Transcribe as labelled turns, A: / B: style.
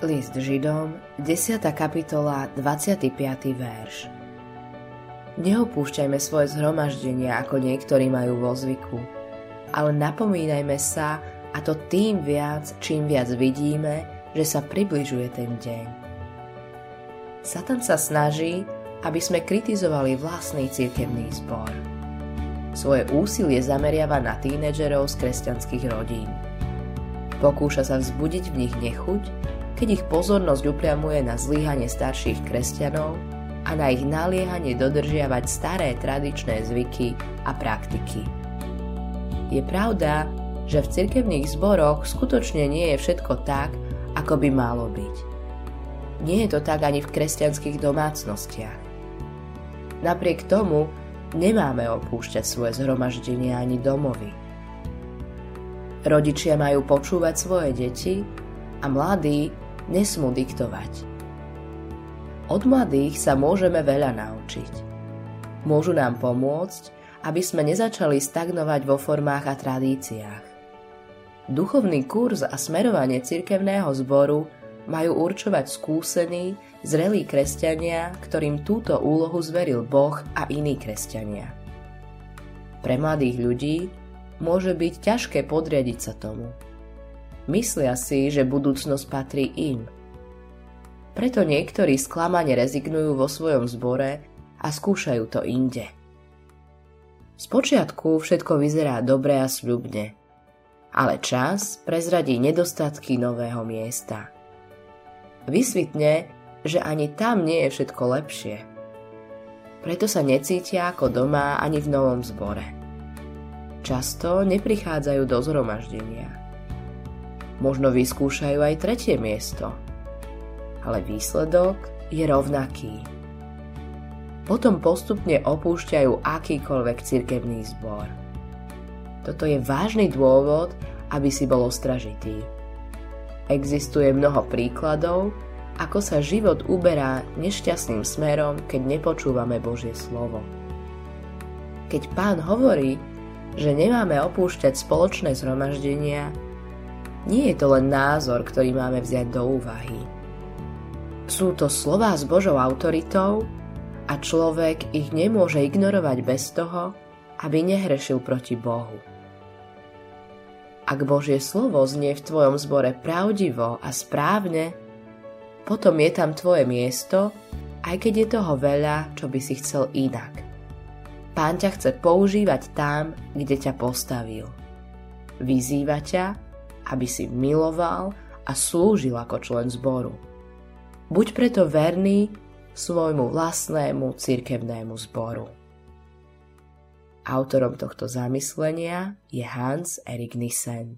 A: List Židom, 10. kapitola, 25. verš. Neopúšťajme svoje zhromaždenia, ako niektorí majú vo zvyku, ale napomínajme sa, a to tým viac, čím viac vidíme, že sa približuje ten deň. Satan sa snaží, aby sme kritizovali vlastný cirkevný zbor. Svoje úsilie zameriava na tínedžerov z kresťanských rodín. Pokúša sa vzbudiť v nich nechuť keď ich pozornosť upriamuje na zlyhanie starších kresťanov a na ich naliehanie dodržiavať staré tradičné zvyky a praktiky. Je pravda, že v cirkevných zboroch skutočne nie je všetko tak, ako by malo byť. Nie je to tak ani v kresťanských domácnostiach. Napriek tomu nemáme opúšťať svoje zhromaždenia ani domovy. Rodičia majú počúvať svoje deti a mladí nesmú diktovať. Od mladých sa môžeme veľa naučiť. Môžu nám pomôcť, aby sme nezačali stagnovať vo formách a tradíciách. Duchovný kurz a smerovanie cirkevného zboru majú určovať skúsení, zrelí kresťania, ktorým túto úlohu zveril Boh a iní kresťania. Pre mladých ľudí môže byť ťažké podriadiť sa tomu – Myslia si, že budúcnosť patrí im. Preto niektorí sklamane rezignujú vo svojom zbore a skúšajú to inde. Spočiatku všetko vyzerá dobre a sľubne, ale čas prezradí nedostatky nového miesta. Vysvitne, že ani tam nie je všetko lepšie. Preto sa necítia ako doma ani v novom zbore. Často neprichádzajú do zhromaždenia. Možno vyskúšajú aj tretie miesto. Ale výsledok je rovnaký. Potom postupne opúšťajú akýkoľvek cirkevný zbor. Toto je vážny dôvod, aby si bol ostražitý. Existuje mnoho príkladov, ako sa život uberá nešťastným smerom, keď nepočúvame Božie slovo. Keď pán hovorí, že nemáme opúšťať spoločné zhromaždenia, nie je to len názor, ktorý máme vziať do úvahy. Sú to slová s Božou autoritou a človek ich nemôže ignorovať bez toho, aby nehrešil proti Bohu. Ak Božie slovo znie v tvojom zbore pravdivo a správne, potom je tam tvoje miesto, aj keď je toho veľa, čo by si chcel inak. Pán ťa chce používať tam, kde ťa postavil. Vyzýva ťa, aby si miloval a slúžil ako člen zboru. Buď preto verný svojmu vlastnému cirkevnému zboru. Autorom tohto zamyslenia je Hans Erik Nissen.